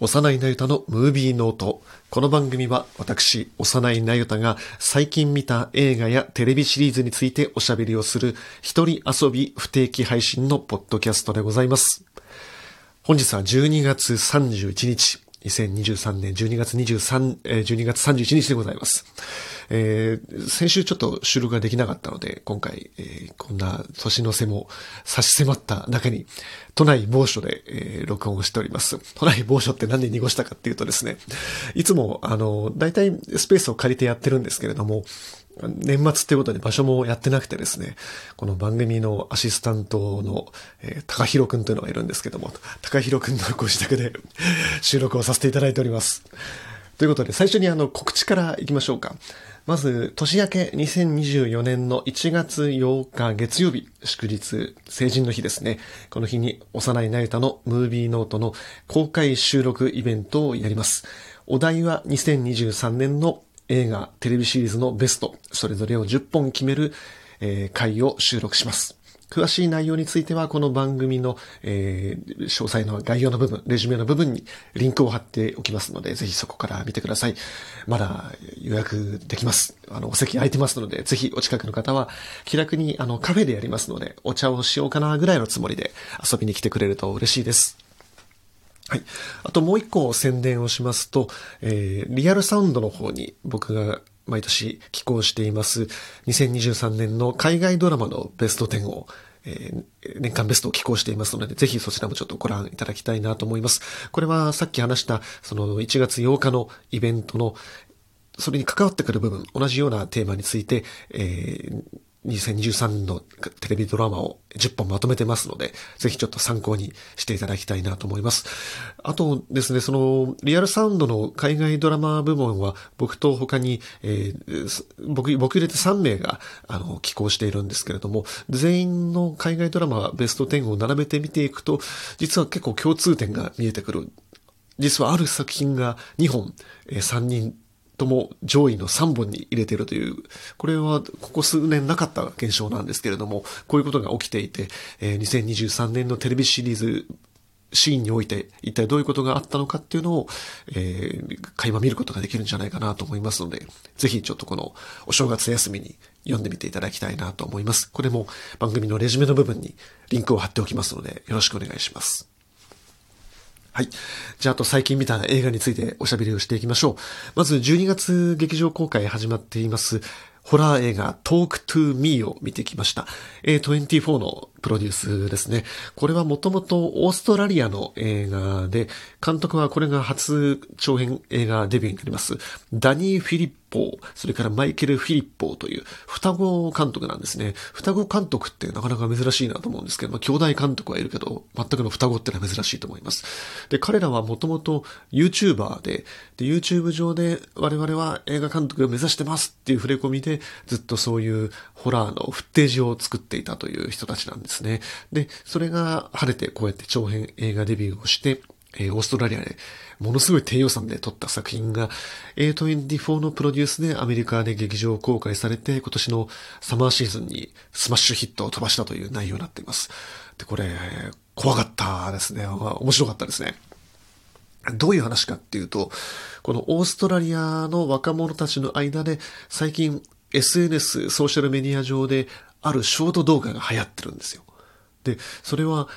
幼いなゆたのムービーノート。この番組は私、幼いなゆたが最近見た映画やテレビシリーズについておしゃべりをする一人遊び不定期配信のポッドキャストでございます。本日は12月31日、2023年12月23、えー、12月31日でございます。えー、先週ちょっと収録ができなかったので、今回、えー、こんな年の瀬も差し迫った中に、都内某所で、えー、録音をしております。都内某所って何で濁したかっていうとですね、いつも、あの、大体スペースを借りてやってるんですけれども、年末ってことで場所もやってなくてですね、この番組のアシスタントの、えー、高弘くんというのがいるんですけども、高弘くんのご自宅で 収録をさせていただいております。ということで、最初にあの告知から行きましょうか。まず、年明け2024年の1月8日月曜日、祝日、成人の日ですね。この日に、幼いなゆたのムービーノートの公開収録イベントをやります。お題は2023年の映画、テレビシリーズのベスト、それぞれを10本決める、えー、回を収録します。詳しい内容については、この番組の、えー、詳細の概要の部分、レジュメの部分にリンクを貼っておきますので、ぜひそこから見てください。まだ予約できます。あの、お席空いてますので、ぜひお近くの方は、気楽に、あの、カフェでやりますので、お茶をしようかなぐらいのつもりで遊びに来てくれると嬉しいです。はい。あともう一個宣伝をしますと、えー、リアルサウンドの方に僕が毎年寄稿しています2023年の海外ドラマのベスト10をえー、年間ベストを寄稿していますので、ぜひそちらもちょっとご覧いただきたいなと思います。これはさっき話した、その1月8日のイベントの、それに関わってくる部分、同じようなテーマについて、えー2023年のテレビドラマを10本まとめてますので、ぜひちょっと参考にしていただきたいなと思います。あとですね、その、リアルサウンドの海外ドラマ部門は、僕と他に、えー、僕、僕入れて3名が、あの、寄稿しているんですけれども、全員の海外ドラマベスト10を並べてみていくと、実は結構共通点が見えてくる。実はある作品が2本、えー、3人とも上位の3本に入れてるという、これはここ数年なかった現象なんですけれども、こういうことが起きていて、え、2023年のテレビシリーズシーンにおいて一体どういうことがあったのかっていうのを、えー、垣間見ることができるんじゃないかなと思いますので、ぜひちょっとこのお正月休みに読んでみていただきたいなと思います。これも番組のレジュメの部分にリンクを貼っておきますので、よろしくお願いします。はい。じゃあ、あと最近見た映画についておしゃべりをしていきましょう。まず、12月劇場公開始まっています、ホラー映画 Talk to Me を見てきました。A24 のプロデュースですね。これはもともとオーストラリアの映画で、監督はこれが初長編映画デビューになります。ダニー・フィリッポー、それからマイケル・フィリッポーという双子監督なんですね。双子監督ってなかなか珍しいなと思うんですけど、まあ、兄弟監督はいるけど、全くの双子ってのは珍しいと思います。で、彼らはもともと YouTuber で、で、YouTube 上で我々は映画監督を目指してますっていう触れ込みで、ずっとそういうホラーのフッテージを作っていたという人たちなんですね。で、それが晴れてこうやって長編映画デビューをして、えー、オーストラリアでものすごい低予算で撮った作品が A24 のプロデュースでアメリカで劇場公開されて今年のサマーシーズンにスマッシュヒットを飛ばしたという内容になっています。で、これ、怖かったですね。面白かったですね。どういう話かっていうと、このオーストラリアの若者たちの間で最近 SNS、ソーシャルメディア上であるショート動画が流行ってるんですよ。で、それは、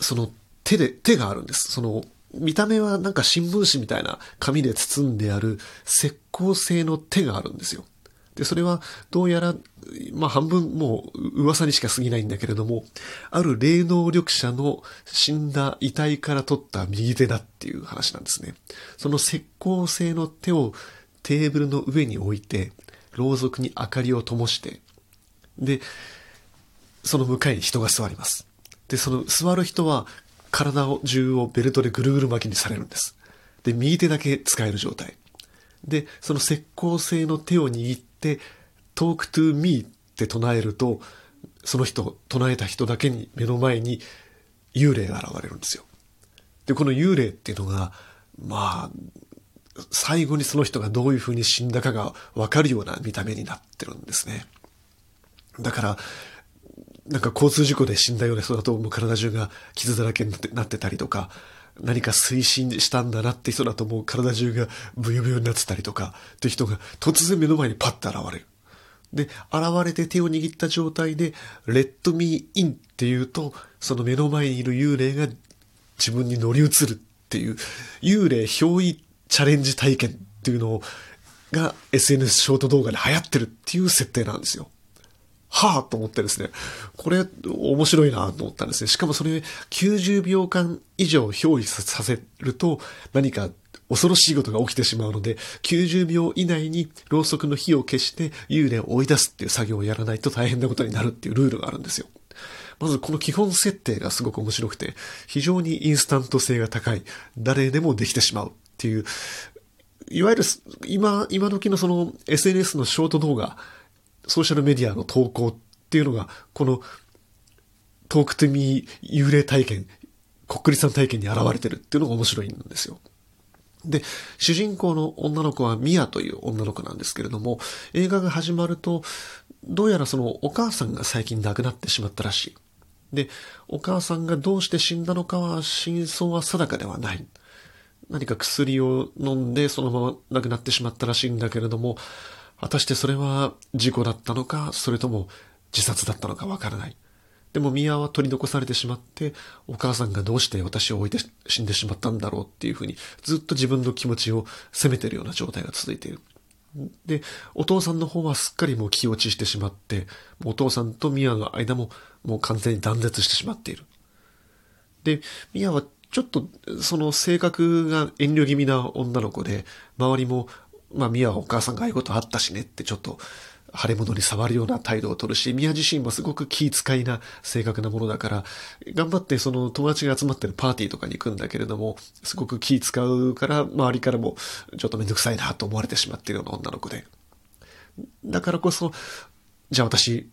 その手で、手があるんです。その、見た目はなんか新聞紙みたいな紙で包んである石膏製の手があるんですよ。で、それはどうやら、まあ半分もう噂にしか過ぎないんだけれども、ある霊能力者の死んだ遺体から取った右手だっていう話なんですね。その石膏製の手をテーブルの上に置いて、ろうそくに明かりを灯して、で、その向かいに人が座ります。で、その座る人は体を中をベルトでぐるぐる巻きにされるんです。で、右手だけ使える状態。で、その石膏製の手を握って、talk to me って唱えると、その人、唱えた人だけに目の前に幽霊が現れるんですよ。で、この幽霊っていうのが、まあ、最後にその人がどういう風に死んだかがわかるような見た目になってるんですね。だから、なんか交通事故で死んだような人だともう体中が傷だらけになってたりとか、何か推進したんだなって人だともう体中がブヨブヨになってたりとか、って人が突然目の前にパッと現れる。で、現れて手を握った状態で、レッドミーインって言うと、その目の前にいる幽霊が自分に乗り移るっていう、幽霊憑依チャレンジ体験っていうのが SNS ショート動画で流行ってるっていう設定なんですよ。はぁと思ってですね、これ面白いなと思ったんですね。しかもそれ90秒間以上憑依させると何か恐ろしいことが起きてしまうので、90秒以内にろうそくの火を消して幽霊を追い出すっていう作業をやらないと大変なことになるっていうルールがあるんですよ。まずこの基本設定がすごく面白くて、非常にインスタント性が高い、誰でもできてしまうっていう、いわゆる今、今時のその SNS のショート動画、ソーシャルメディアの投稿っていうのが、このトークトゥミー幽霊体験、こっくりさん体験に現れてるっていうのが面白いんですよ。で、主人公の女の子はミアという女の子なんですけれども、映画が始まると、どうやらそのお母さんが最近亡くなってしまったらしい。で、お母さんがどうして死んだのかは真相は定かではない。何か薬を飲んでそのまま亡くなってしまったらしいんだけれども、果たしてそれは事故だったのか、それとも自殺だったのかわからない。でもミアは取り残されてしまって、お母さんがどうして私を置いて死んでしまったんだろうっていうふうに、ずっと自分の気持ちを責めてるような状態が続いている。で、お父さんの方はすっかりもう気落ちしてしまって、お父さんとミアの間ももう完全に断絶してしまっている。で、ミアはちょっとその性格が遠慮気味な女の子で、周りも、まあミアはお母さんがああいうことあったしねってちょっと腫れ物に触るような態度を取るし、宮自身もすごく気遣いな性格なものだから、頑張ってその友達が集まってるパーティーとかに行くんだけれども、すごく気使うから、周りからもちょっとめんどくさいなと思われてしまっているような女の子で。だからこそ、じゃあ私、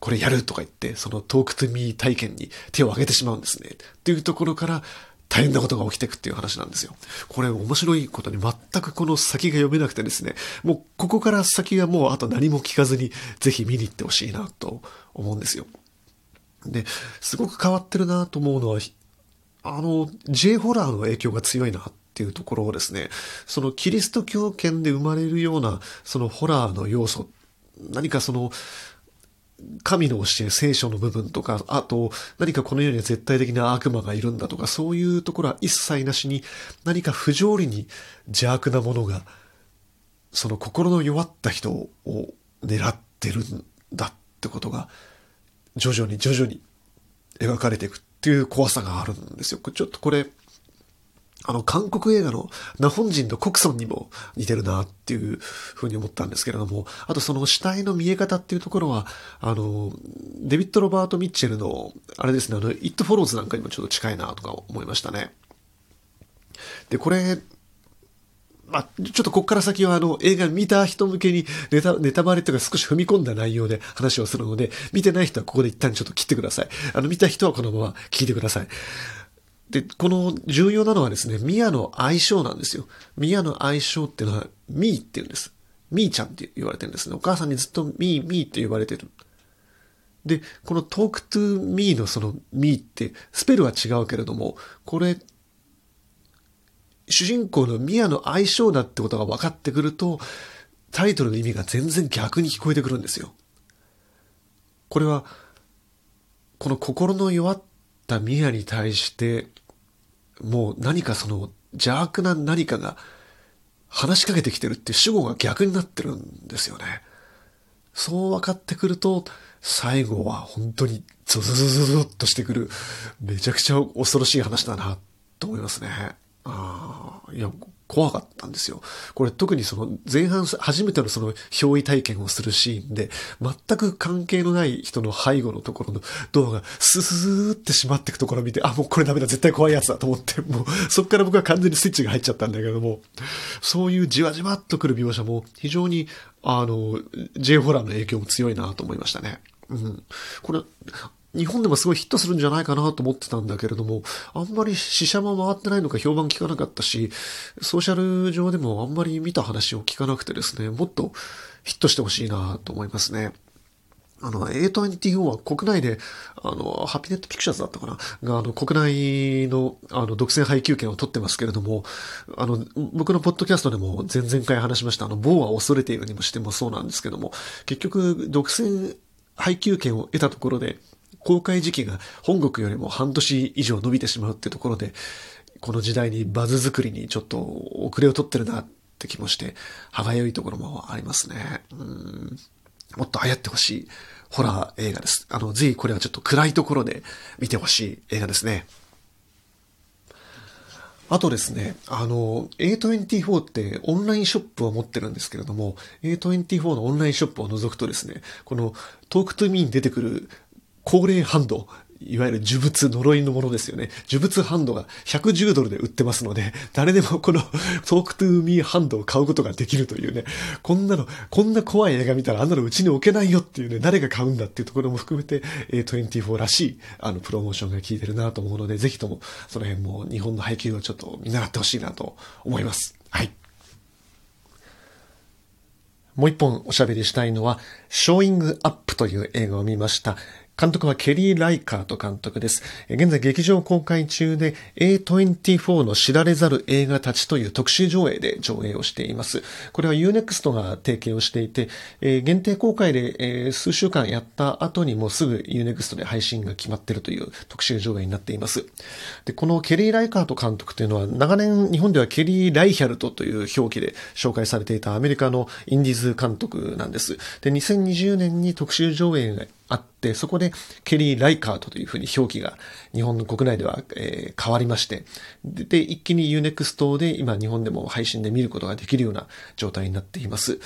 これやるとか言って、そのトークトゥミー体験に手を挙げてしまうんですね。っていうところから、大変なことが起きていくっていう話なんですよ。これ面白いことに全くこの先が読めなくてですね、もうここから先はもうあと何も聞かずにぜひ見に行ってほしいなと思うんですよ。で、すごく変わってるなと思うのは、あの、J ホラーの影響が強いなっていうところをですね、そのキリスト教圏で生まれるようなそのホラーの要素、何かその、神の教え、聖書の部分とか、あと、何かこの世には絶対的な悪魔がいるんだとか、そういうところは一切なしに、何か不条理に邪悪なものが、その心の弱った人を狙ってるんだってことが、徐々に徐々に描かれていくっていう怖さがあるんですよ。ちょっとこれ、あの、韓国映画のナホン人のコクソンにも似てるなっていうふうに思ったんですけれども、あとその死体の見え方っていうところは、あの、デビッド・ロバート・ミッチェルの、あれですね、あの、イット・フォローズなんかにもちょっと近いなとか思いましたね。で、これ、まあ、ちょっとこっから先はあの映画見た人向けにネタ、ネタバレとか少し踏み込んだ内容で話をするので、見てない人はここで一旦ちょっと切ってください。あの見た人はこのまま聞いてください。で、この重要なのはですね、ミアの愛称なんですよ。ミアの愛称っていうのは、ミーって言うんです。ミーちゃんって言われてるんですね。お母さんにずっとミー、ミーって呼ばれてる。で、この Talk to Me のその Me って、スペルは違うけれども、これ、主人公のミアの愛称だってことが分かってくると、タイトルの意味が全然逆に聞こえてくるんですよ。これは、この心の弱ったミアに対して、もう何かその邪悪な何かが話しかけてきてるって主語が逆になってるんですよね。そう分かってくると、最後は本当にゾゾゾゾゾッとしてくる、めちゃくちゃ恐ろしい話だな、と思いますね。ああ、いや、怖かったんですよ。これ特にその前半初めてのその憑依体験をするシーンで、全く関係のない人の背後のところのドアがスースーって閉まっていくところを見て、あ、もうこれダメだ、絶対怖いやつだと思って、もうそっから僕は完全にスイッチが入っちゃったんだけども、そういうじわじわっとくる描写も非常に、あの、J ホラーの影響も強いなと思いましたね。うん。これ、日本でもすごいヒットするんじゃないかなと思ってたんだけれども、あんまり死者も回ってないのか評判聞かなかったし、ソーシャル上でもあんまり見た話を聞かなくてですね、もっとヒットしてほしいなと思いますね。あの、A24 は国内で、あの、ハピネットピクチャーズだったかな？が、あの、国内の、あの、独占配給権を取ってますけれども、あの、僕のポッドキャストでも前々回話しました、あの、某は恐れているにもしてもそうなんですけども、結局、独占配給権を得たところで、公開時期が本国よりも半年以上伸びてしまうってところで、この時代にバズ作りにちょっと遅れを取ってるなって気もして、歯がゆいところもありますね。もっと流行ってほしいホラー映画です。あの、ぜひこれはちょっと暗いところで見てほしい映画ですね。あとですね、あの、A24 ってオンラインショップを持ってるんですけれども、A24 のオンラインショップを覗くとですね、この Talk to Me に出てくる降霊ハンド、いわゆる呪物、呪いのものですよね。呪物ハンドが110ドルで売ってますので、誰でもこの Talk to Me ハンドを買うことができるというね、こんなの、こんな怖い映画見たらあんなのうちに置けないよっていうね、誰が買うんだっていうところも含めて、A24 らしい、あの、プロモーションが効いてるなと思うので、ぜひとも、その辺も日本の配給をちょっと見習ってほしいなと思います。はい。もう一本おしゃべりしたいのは、ショーイングアップという映画を見ました。監督はケリー・ライカート監督です。現在劇場公開中で A24 の知られざる映画たちという特集上映で上映をしています。これは Unext が提携をしていて、限定公開で、数週間やった後にもうすぐ Unext で配信が決まっているという特集上映になっています。で、このケリー・ライカート監督というのは長年日本ではケリー・ライヒャルトという表記で紹介されていたアメリカのインディーズ監督なんです。で、2020年に特集上映があって、そこでケリー・ライカートというふうに表記が日本の国内では、えー、変わりまして、で、一気に Unext で今日本でも配信で見ることができるような状態になっています。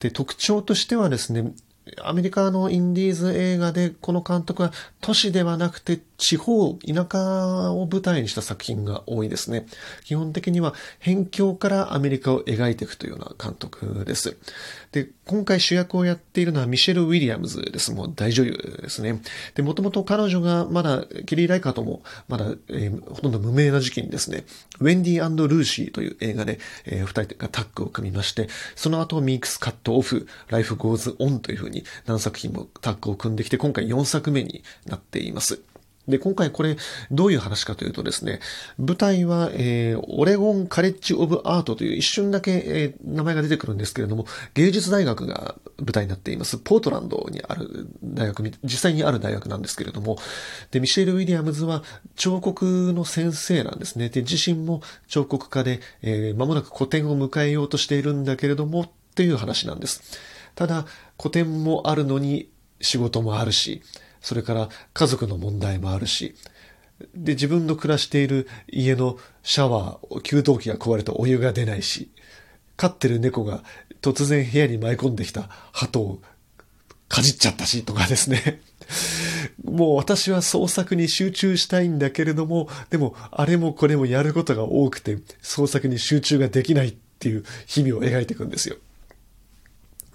で、特徴としてはですね、アメリカのインディーズ映画でこの監督は都市ではなくて地方、田舎を舞台にした作品が多いですね。基本的には辺境からアメリカを描いていくというような監督です。で、今回主役をやっているのはミシェル・ウィリアムズです。もう大女優ですね。で、もともと彼女がまだ、キリー・ライカーともまだ、えー、ほとんど無名な時期にですね、ウェンディルーシーという映画で、えー、二人がタッグを組みまして、その後ミークス・カット・オフ、ライフ・ゴーズ・オンというふうに何作品もタッグを組んできて、今回4作目になっています。で、今回これ、どういう話かというとですね、舞台は、えー、オレゴンカレッジ・オブ・アートという一瞬だけ、えー、名前が出てくるんですけれども、芸術大学が舞台になっています。ポートランドにある大学、実際にある大学なんですけれども、で、ミシェル・ウィリアムズは彫刻の先生なんですね。で、自身も彫刻家で、えー、間もなく古典を迎えようとしているんだけれども、っていう話なんです。ただ、古典もあるのに仕事もあるし、それから家族の問題もあるし、で、自分の暮らしている家のシャワー、給湯器が壊れてお湯が出ないし、飼ってる猫が突然部屋に舞い込んできた鳩をかじっちゃったし、とかですね。もう私は創作に集中したいんだけれども、でもあれもこれもやることが多くて創作に集中ができないっていう日々を描いていくんですよ。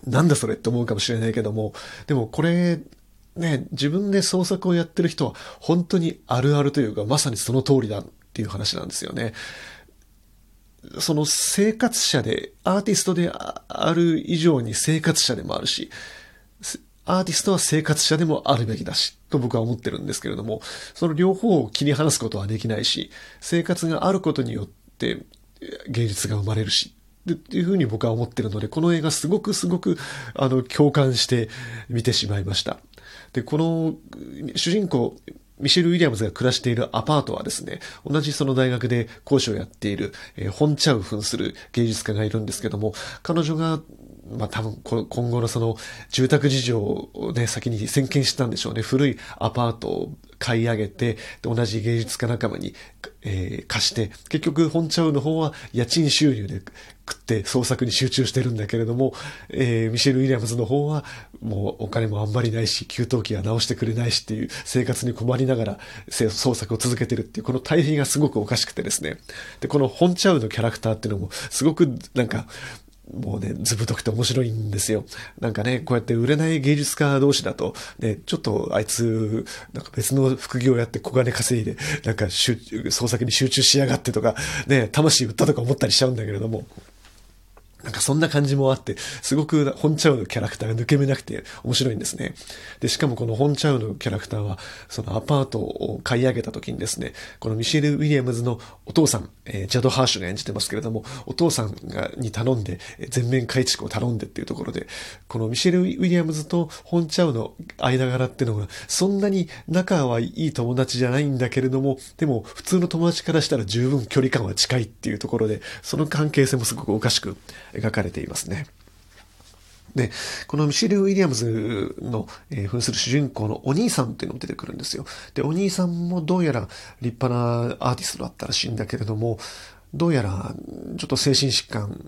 なんだそれって思うかもしれないけども、でもこれね、自分で創作をやってる人は本当にあるあるというか、まさにその通りだっていう話なんですよね。その生活者で、アーティストである以上に生活者でもあるし、アーティストは生活者でもあるべきだし、と僕は思ってるんですけれども、その両方を切り離すことはできないし、生活があることによって芸術が生まれるし、っていうふうに僕は思ってるので、この映画すごくすごく、あの、共感して見てしまいました。で、この主人公、ミシェル・ウィリアムズが暮らしているアパートはですね、同じその大学で講師をやっている、えー、ホンチャウフンする芸術家がいるんですけども、彼女がまあ多分こ今後のその住宅事情をね、先に先見したんでしょうね。古いアパートを買い上げて、同じ芸術家仲間に、えー、貸して、結局本茶ウの方は家賃収入で食って創作に集中してるんだけれども、えー、ミシェル・ウィリアムズの方はもうお金もあんまりないし、給湯器は直してくれないしっていう生活に困りながら創作を続けてるっていう、この対比がすごくおかしくてですね。で、この本茶ウのキャラクターっていうのもすごくなんか、もうね、ずぶとくて面白いんですよ。なんかね、こうやって売れない芸術家同士だと、ね、ちょっとあいつ、なんか別の副業やって小金稼いで、なんか創作に集中しやがってとか、ね、魂売ったとか思ったりしちゃうんだけれども、なんかそんな感じもあって、すごくホンチャウのキャラクターが抜け目なくて面白いんですね。で、しかもこのホンチャウのキャラクターは、そのアパートを買い上げた時にですね、このミシェル・ウィリアムズのお父さん、えー、ジャド・ハーシュが演じてますけれども、お父さんがに頼んで、全面改築を頼んでっていうところで、このミシェル・ウィリアムズとホンチャウの間柄っていうのが、そんなに仲はいい友達じゃないんだけれども、でも普通の友達からしたら十分距離感は近いっていうところで、その関係性もすごくおかしく描かれていますね。で、このミシェル・ウィリアムズの、えー、扮する主人公のお兄さんっていうのも出てくるんですよ。で、お兄さんもどうやら立派なアーティストだったらしいんだけれども、どうやらちょっと精神疾患、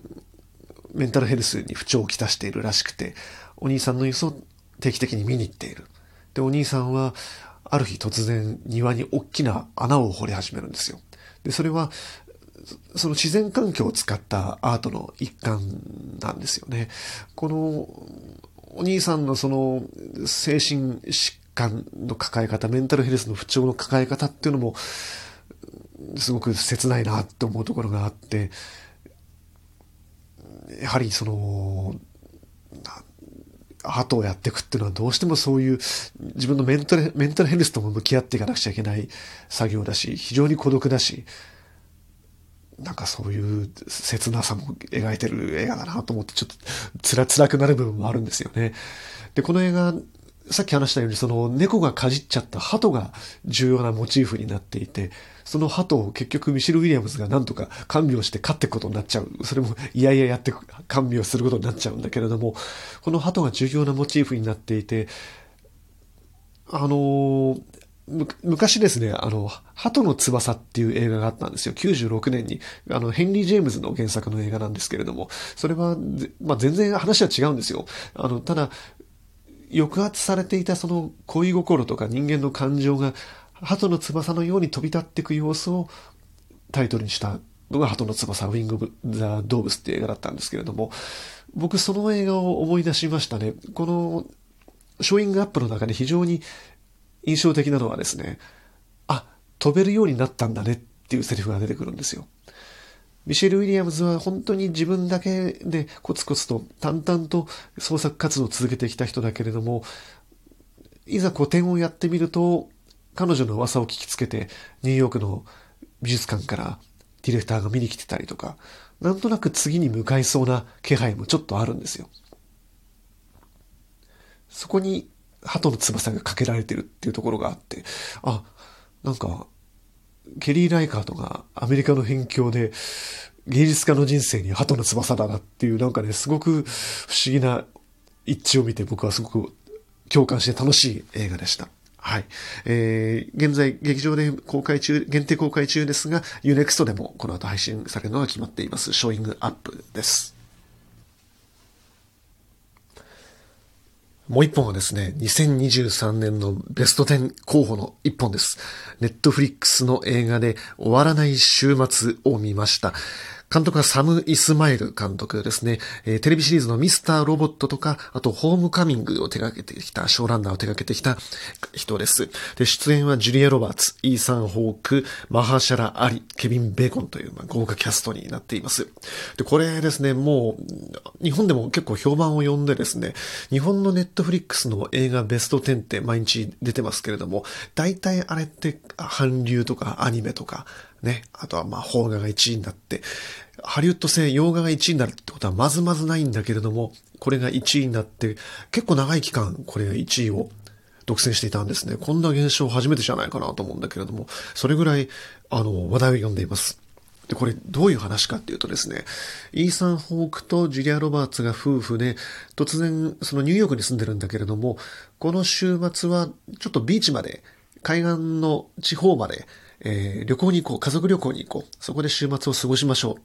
メンタルヘルスに不調をきたしているらしくて、お兄さんの様子を定期的に見に行っている。で、お兄さんは、ある日突然庭に大きな穴を掘り始めるんですよ。で、それはその自然環境を使ったアートの一環なんですよね。このお兄さんのその精神疾患の抱え方、メンタルヘルスの不調の抱え方っていうのもすごく切ないなって思うところがあって、やはりその、アートをやっていくっていうのはどうしてもそういう自分のメンタルメンタルヘルスとも向き合っていかなくちゃいけない作業だし、非常に孤独だし、なんかそういう切なさも描いてる映画だなと思ってちょっと辛辛くなる部分もあるんですよね。で、この映画、さっき話したようにその猫がかじっちゃった鳩が重要なモチーフになっていて、その鳩を結局ミシル・ウィリアムズがなんとか看病して飼っていくことになっちゃう。それもいやいややって看病することになっちゃうんだけれども、この鳩が重要なモチーフになっていて、あのー、昔ですね、あの、鳩の翼っていう映画があったんですよ。96年に。あの、ヘンリー・ジェームズの原作の映画なんですけれども、それは、まあ、全然話は違うんですよ。あの、ただ、抑圧されていたその恋心とか人間の感情が、鳩の翼のように飛び立っていく様子をタイトルにしたのが鳩の翼、ウィング・ザ・ドーブスっていう映画だったんですけれども、僕その映画を思い出しましたね。この、ショーイングアップの中で非常に印象的なのはですね、あ、飛べるようになったんだねっていうセリフが出てくるんですよ。ミシェル・ウィリアムズは本当に自分だけでコツコツと淡々と創作活動を続けてきた人だけれども、いざ個展をやってみると、彼女の噂を聞きつけて、ニューヨークの美術館からディレクターが見に来てたりとか、なんとなく次に向かいそうな気配もちょっとあるんですよ。そこに鳩の翼がかけられてるっていうところがあって、あ、なんか、ケリー・ライカートがアメリカの辺境で芸術家の人生に鳩の翼だなっていうなんかね、すごく不思議な一致を見て僕はすごく共感して楽しい映画でした。はい。えー、現在劇場で公開中、限定公開中ですが、UNEXT でもこの後配信されるのが決まっています。ショーイングアップです。もう一本はですね、2023年のベスト10候補の一本です。ネットフリックスの映画で終わらない週末を見ました。監督はサム・イスマイル監督ですね。えー、テレビシリーズのミスター・ロボットとか、あとホームカミングを手掛けてきた、ショーランナーを手掛けてきた人です。で、出演はジュリア・ロバーツ、イーサン・ホーク、マハシャラ・アリ、ケビン・ベーコンという、まあ、豪華キャストになっています。で、これですね、もう、日本でも結構評判を呼んでですね、日本のネットフリックスの映画ベスト10って毎日出てますけれども、大体あれって韓流とかアニメとか、ね。あとはまあ、邦画が1位になって、ハリウッド製洋画が1位になるってことはまずまずないんだけれども、これが1位になって、結構長い期間、これが1位を独占していたんですね。こんな現象初めてじゃないかなと思うんだけれども、それぐらい、あの、話題を呼んでいます。で、これどういう話かっていうとですね、イーサン・ホークとジュリア・ロバーツが夫婦で、突然、そのニューヨークに住んでるんだけれども、この週末はちょっとビーチまで、海岸の地方まで、えー、旅行に行こう、家族旅行に行こう、そこで週末を過ごしましょう。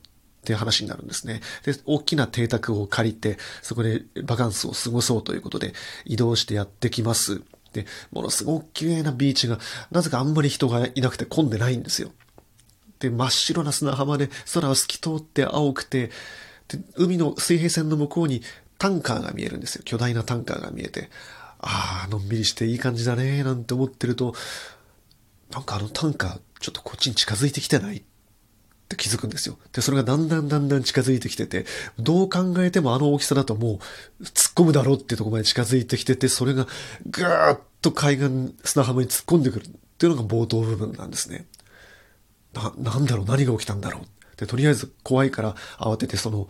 っていう話になるんですね。で、大きな邸宅を借りて、そこでバカンスを過ごそうということで移動してやってきます。で、ものすごく綺麗なビーチが、なぜかあんまり人がいなくて混んでないんですよ。で、真っ白な砂浜で空を透き通って青くて、で、海の水平線の向こうにタンカーが見えるんですよ。巨大なタンカーが見えて、ああ、のんびりしていい感じだね、なんて思ってると、なんかあのタンカー、ちょっとこっちに近づいてきてないって気づくんですよ。で、それがだんだんだんだん近づいてきてて、どう考えてもあの大きさだともう突っ込むだろうっていうところまで近づいてきてて、それがぐーっと海岸砂浜に突っ込んでくるっていうのが冒頭部分なんですね。な、なんだろう何が起きたんだろうで、とりあえず怖いから慌ててその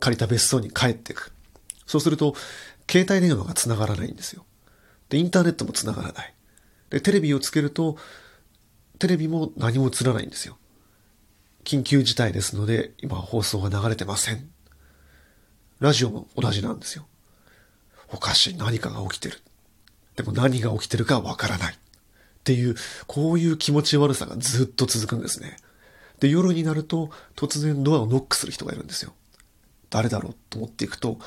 借りた別荘に帰っていく。そうすると、携帯電話が繋がらないんですよ。で、インターネットも繋がらない。で、テレビをつけると、テレビも何も映らないんですよ。緊急事態ですので、今放送が流れてません。ラジオも同じなんですよ。おかしい、何かが起きてる。でも何が起きてるかわからない。っていう、こういう気持ち悪さがずっと続くんですね。で、夜になると突然ドアをノックする人がいるんですよ。誰だろうと思っていくと、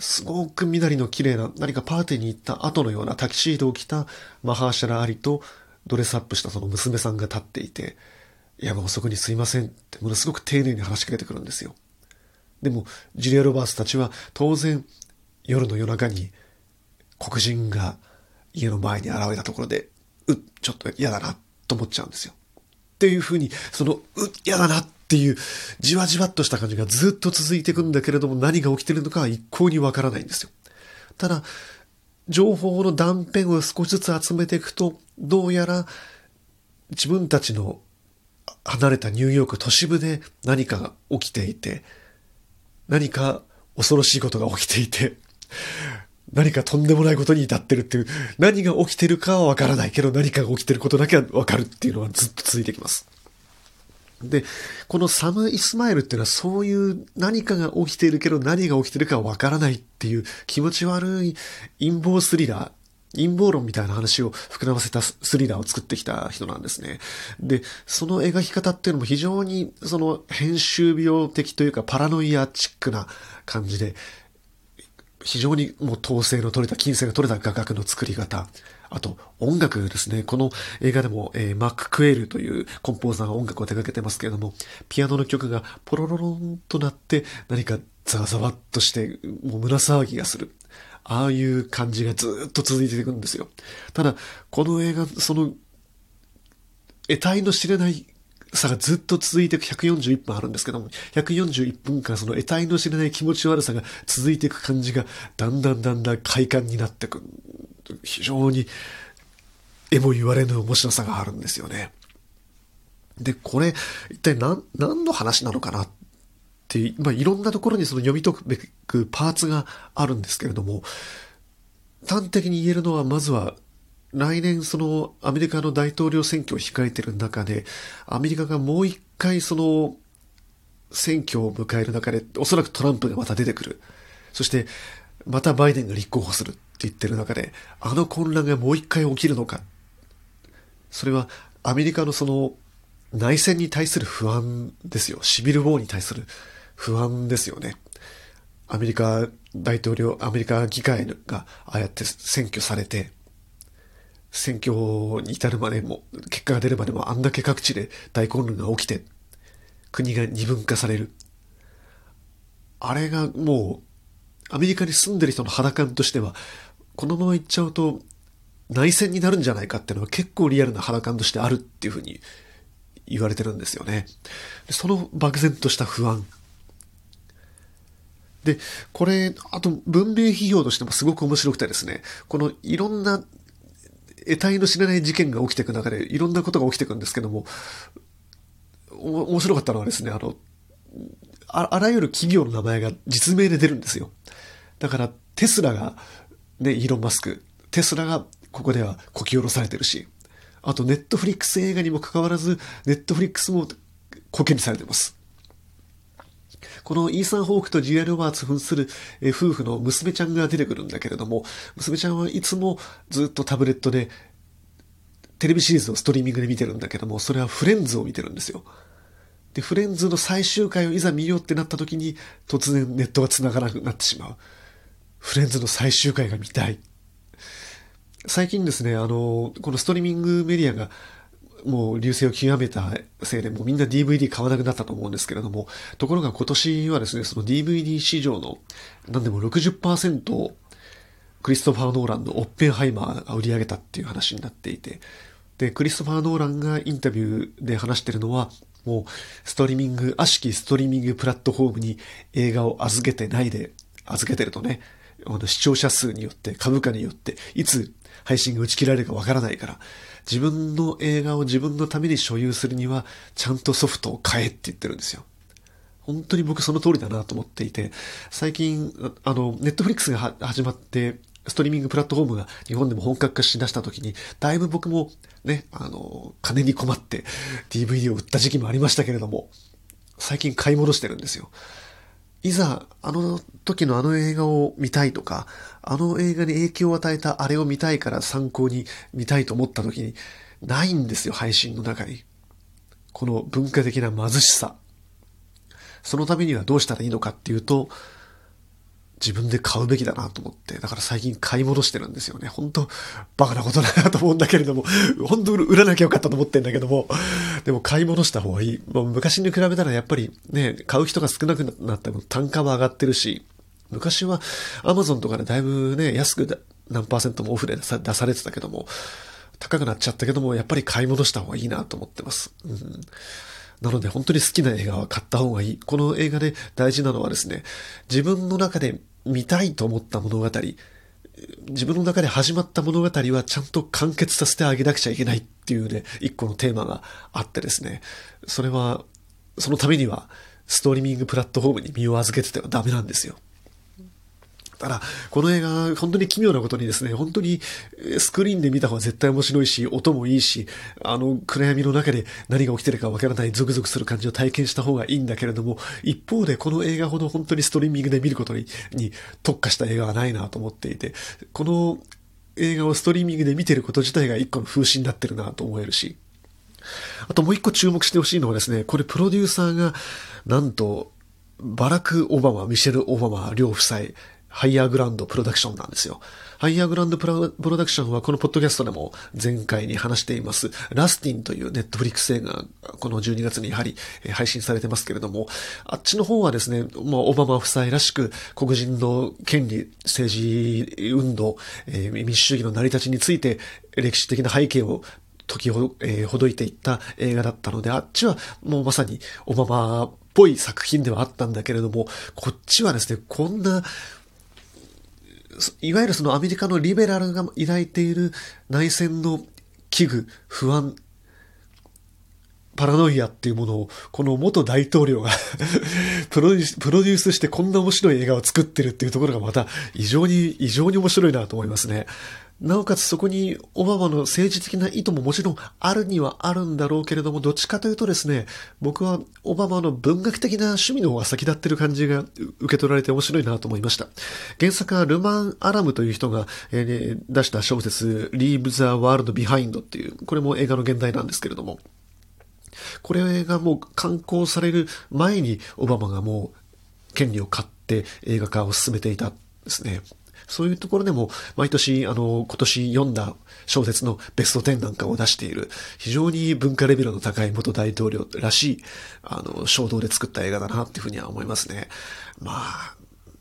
すごく緑の綺麗な何かパーティーに行った後のようなタキシードを着たマハーシャラ・アリとドレスアップしたその娘さんが立っていて、いやもう遅くにすいませんってものすごく丁寧に話しかけてくるんですよ。でも、ジュリア・ロバースたちは当然夜の夜中に黒人が家の前に現れたところで、うっ、ちょっと嫌だなと思っちゃうんですよ。っていうふうに、その、うっ、嫌だなっていう、じわじわっとした感じがずっと続いていくんだけれども、何が起きてるのかは一向にわからないんですよ。ただ、情報の断片を少しずつ集めていくと、どうやら自分たちの離れたニューヨーク都市部で何かが起きていて、何か恐ろしいことが起きていて、何かとんでもないことに至ってるっていう、何が起きてるかはわからないけど何かが起きてることだけはわかるっていうのはずっと続いてきます。で、このサム・イスマイルっていうのはそういう何かが起きているけど何が起きてるかわからないっていう気持ち悪い陰謀スリラー、陰謀論みたいな話を膨らませたスリラーを作ってきた人なんですね。で、その描き方っていうのも非常にその編集病的というかパラノイアチックな感じで、非常にもう統制の取れた、金星が取れた画角の作り方。あと、音楽ですね。この映画でも、えー、マック・クエールというコンポーザーが音楽を手掛けてますけれども、ピアノの曲がポロロロンとなって何かザワザワっとして、もう胸騒ぎがする。ああいう感じがずっと続いていくんですよ。ただ、この映画、その、得体の知れないさがずっと続いていく141分あるんですけども、141分間その得体の知れない気持ち悪さが続いていく感じが、だんだんだんだん快感になっていく。非常に、えも言われぬ面白さがあるんですよね。で、これ、一体何、何の話なのかなっって、まあ、いろんなところにその読み解くべくパーツがあるんですけれども、端的に言えるのは、まずは、来年そのアメリカの大統領選挙を控えてる中で、アメリカがもう一回その選挙を迎える中で、おそらくトランプがまた出てくる。そして、またバイデンが立候補するって言ってる中で、あの混乱がもう一回起きるのか。それはアメリカのその内戦に対する不安ですよ。シビルウォーに対する不安ですよね。アメリカ大統領、アメリカ議会がああやって選挙されて、選挙に至るまでも、結果が出るまでもあんだけ各地で大混乱が起きて、国が二分化される。あれがもう、アメリカに住んでる人の肌感としては、このまま行っちゃうと内戦になるんじゃないかっていうのは結構リアルな肌感としてあるっていうふうに言われてるんですよね。その漠然とした不安。で、これ、あと文明批評としてもすごく面白くてですね、このいろんな得体の知れない事件が起きていく中でいろんなことが起きていくんですけども、面白かったのはですね、あの、ああらゆる企業の名前が実名で出るんですよ。だからテスラが、ね、イーロン・マスク、テスラがここではこき下ろされてるし、あとネットフリックス映画にもかかわらず、ネットフリックスもこけにされてます。このイーサン・ホークとジュエル・ワーツ扮する、え夫婦の娘ちゃんが出てくるんだけれども、娘ちゃんはいつもずっとタブレットでテレビシリーズをストリーミングで見てるんだけども、それはフレンズを見てるんですよ。で、フレンズの最終回をいざ見ようってなった時に、突然ネットが繋がらなくなってしまう。フレンズの最終回が見たい。最近ですね、あの、このストリーミングメディアがもう流星を極めたせいで、もうみんな DVD 買わなくなったと思うんですけれども、ところが今年はですね、その DVD 市場の、なんでも60%をクリストファー・ノーランのオッペンハイマーが売り上げたっていう話になっていて、で、クリストファー・ノーランがインタビューで話してるのは、もう、ストリーミング、悪しきストリーミングプラットフォームに映画を預けてないで、預けてるとね、視聴者数によって、株価によって、いつ配信が打ち切られるかわからないから、自分の映画を自分のために所有するには、ちゃんとソフトを買えって言ってるんですよ。本当に僕その通りだなと思っていて、最近、あの、ネットフリックスが始まって、ストリーミングプラットフォームが日本でも本格化しだした時に、だいぶ僕もね、あの、金に困って DVD を売った時期もありましたけれども、最近買い戻してるんですよ。いざ、あの時のあの映画を見たいとか、あの映画に影響を与えたあれを見たいから参考に見たいと思った時に、ないんですよ、配信の中に。この文化的な貧しさ。そのためにはどうしたらいいのかっていうと、自分で買うべきだなと思って、だから最近買い戻してるんですよね。本当バカなことだなと思うんだけれども、本当売らなきゃよかったと思ってんだけども、でも買い戻した方がいい。もう昔に比べたらやっぱりね、買う人が少なくなっても単価は上がってるし、昔は Amazon とかでだいぶね、安く何パーセントもオフで出されてたけども、高くなっちゃったけども、やっぱり買い戻した方がいいなと思ってます。うんなので本当に好きな映画は買った方がいい。この映画で大事なのはですね、自分の中で見たいと思った物語、自分の中で始まった物語はちゃんと完結させてあげなくちゃいけないっていうね、一個のテーマがあってですね、それは、そのためには、ストリーミングプラットフォームに身を預けててはダメなんですよ。ただ、この映画、本当に奇妙なことにですね、本当にスクリーンで見た方が絶対面白いし、音もいいし、あの暗闇の中で何が起きてるかわからないゾクゾクする感じを体験した方がいいんだけれども、一方でこの映画ほど本当にストリーミングで見ることにに特化した映画はないなと思っていて、この映画をストリーミングで見てること自体が一個の風刺になってるなと思えるし、あともう一個注目してほしいのはですね、これプロデューサーが、なんと、バラク・オバマ、ミシェル・オバマ両夫妻、ハイヤーグランドプロダクションなんですよ。ハイヤーグランドプロダクションはこのポッドキャストでも前回に話しています、ラスティンというネットフリックス映画、この12月にやはり配信されてますけれども、あっちの方はですね、もうオバマ夫妻らしく黒人の権利、政治運動、えー、民主主義の成り立ちについて歴史的な背景を時を、えー、ほどいていった映画だったので、あっちはもうまさにオバマっぽい作品ではあったんだけれども、こっちはですね、こんないわゆるそのアメリカのリベラルが抱いている内戦の危惧、不安、パラノイアっていうものを、この元大統領が プロデュース、プロデュースしてこんな面白い映画を作ってるっていうところがまた異常に、異常に面白いなと思いますね。なおかつそこにオバマの政治的な意図ももちろんあるにはあるんだろうけれども、どっちかというとですね、僕はオバマの文学的な趣味の方が先立ってる感じが受け取られて面白いなと思いました。原作はルマン・アラムという人が、えー、出した小説、Leave the World Behind っていう、これも映画の現代なんですけれども、これがもう刊行される前にオバマがもう権利を買って映画化を進めていたんですね。そういうところでも、毎年、あの、今年読んだ小説のベスト10なんかを出している、非常に文化レベルの高い元大統領らしい、あの、衝動で作った映画だなっていうふうには思いますね。まあ、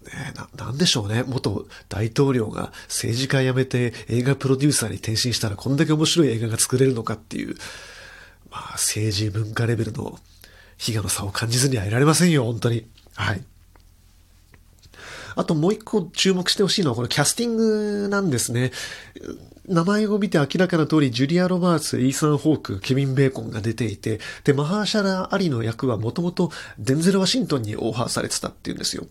ね、な、なんでしょうね。元大統領が政治家辞めて映画プロデューサーに転身したらこんだけ面白い映画が作れるのかっていう、まあ、政治文化レベルの悲願の差を感じずにはいられませんよ、本当に。はい。あともう一個注目してほしいのはこのキャスティングなんですね。名前を見て明らかな通り、ジュリア・ロバーツ、イーサン・ホーク、ケビン・ベーコンが出ていて、で、マハーシャラ・アリの役はもともとデンゼル・ワシントンにオファーされてたっていうんですよ。っ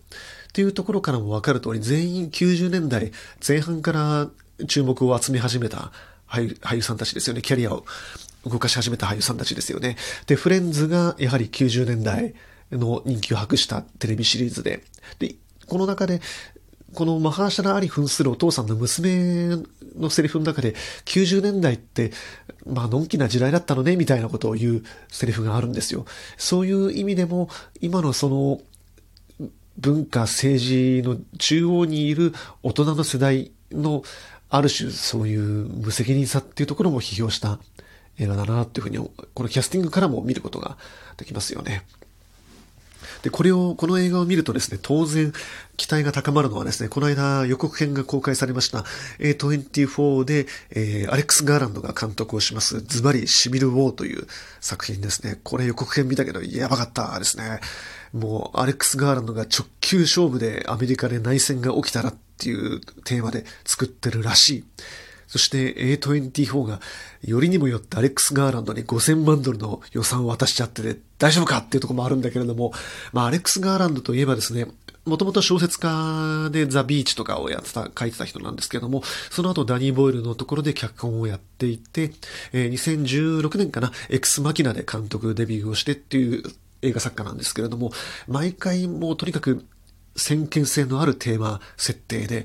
ていうところからもわかる通り、全員90年代前半から注目を集め始めた俳優さんたちですよね。キャリアを動かし始めた俳優さんたちですよね。で、フレンズがやはり90年代の人気を博したテレビシリーズで、で、この中で、このマハーシャラ・アリ扮するお父さんの娘のセリフの中で、90年代って、まあ、のんきな時代だったのね、みたいなことを言うセリフがあるんですよ。そういう意味でも、今のその、文化、政治の中央にいる大人の世代の、ある種そういう無責任さっていうところも批評した映画だなっていうふうに、このキャスティングからも見ることができますよね。で、これを、この映画を見るとですね、当然、期待が高まるのはですね、この間予告編が公開されました A24 で、えー、アレックス・ガーランドが監督をします、ズバリシビル・ウォーという作品ですね。これ予告編見たけど、やばかったですね。もう、アレックス・ガーランドが直球勝負でアメリカで内戦が起きたらっていうテーマで作ってるらしい。そして A24 がよりにもよってアレックス・ガーランドに5000万ドルの予算を渡しちゃってて大丈夫かっていうところもあるんだけれども、まあアレックス・ガーランドといえばですね、もともと小説家でザ・ビーチとかをやってた、書いてた人なんですけども、その後ダニー・ボイルのところで脚本をやっていて、えー、2016年かな、エクス・マキナで監督デビューをしてっていう映画作家なんですけれども、毎回もうとにかく先見性のあるテーマ設定で、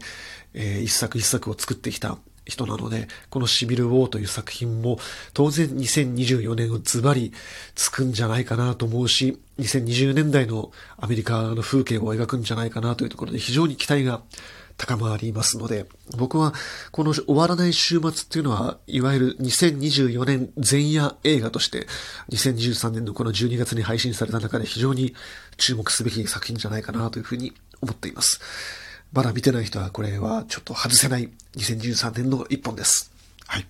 えー、一作一作を作ってきた人なので、このシビル・ウォーという作品も当然2024年をズバリつくんじゃないかなと思うし、2020年代のアメリカの風景を描くんじゃないかなというところで非常に期待が高まりますので、僕はこの終わらない週末っていうのは、いわゆる2024年前夜映画として、2023年のこの12月に配信された中で非常に注目すべき作品じゃないかなというふうに思っています。まだ見てない人はこれはちょっと外せない2013年の一本です。はい。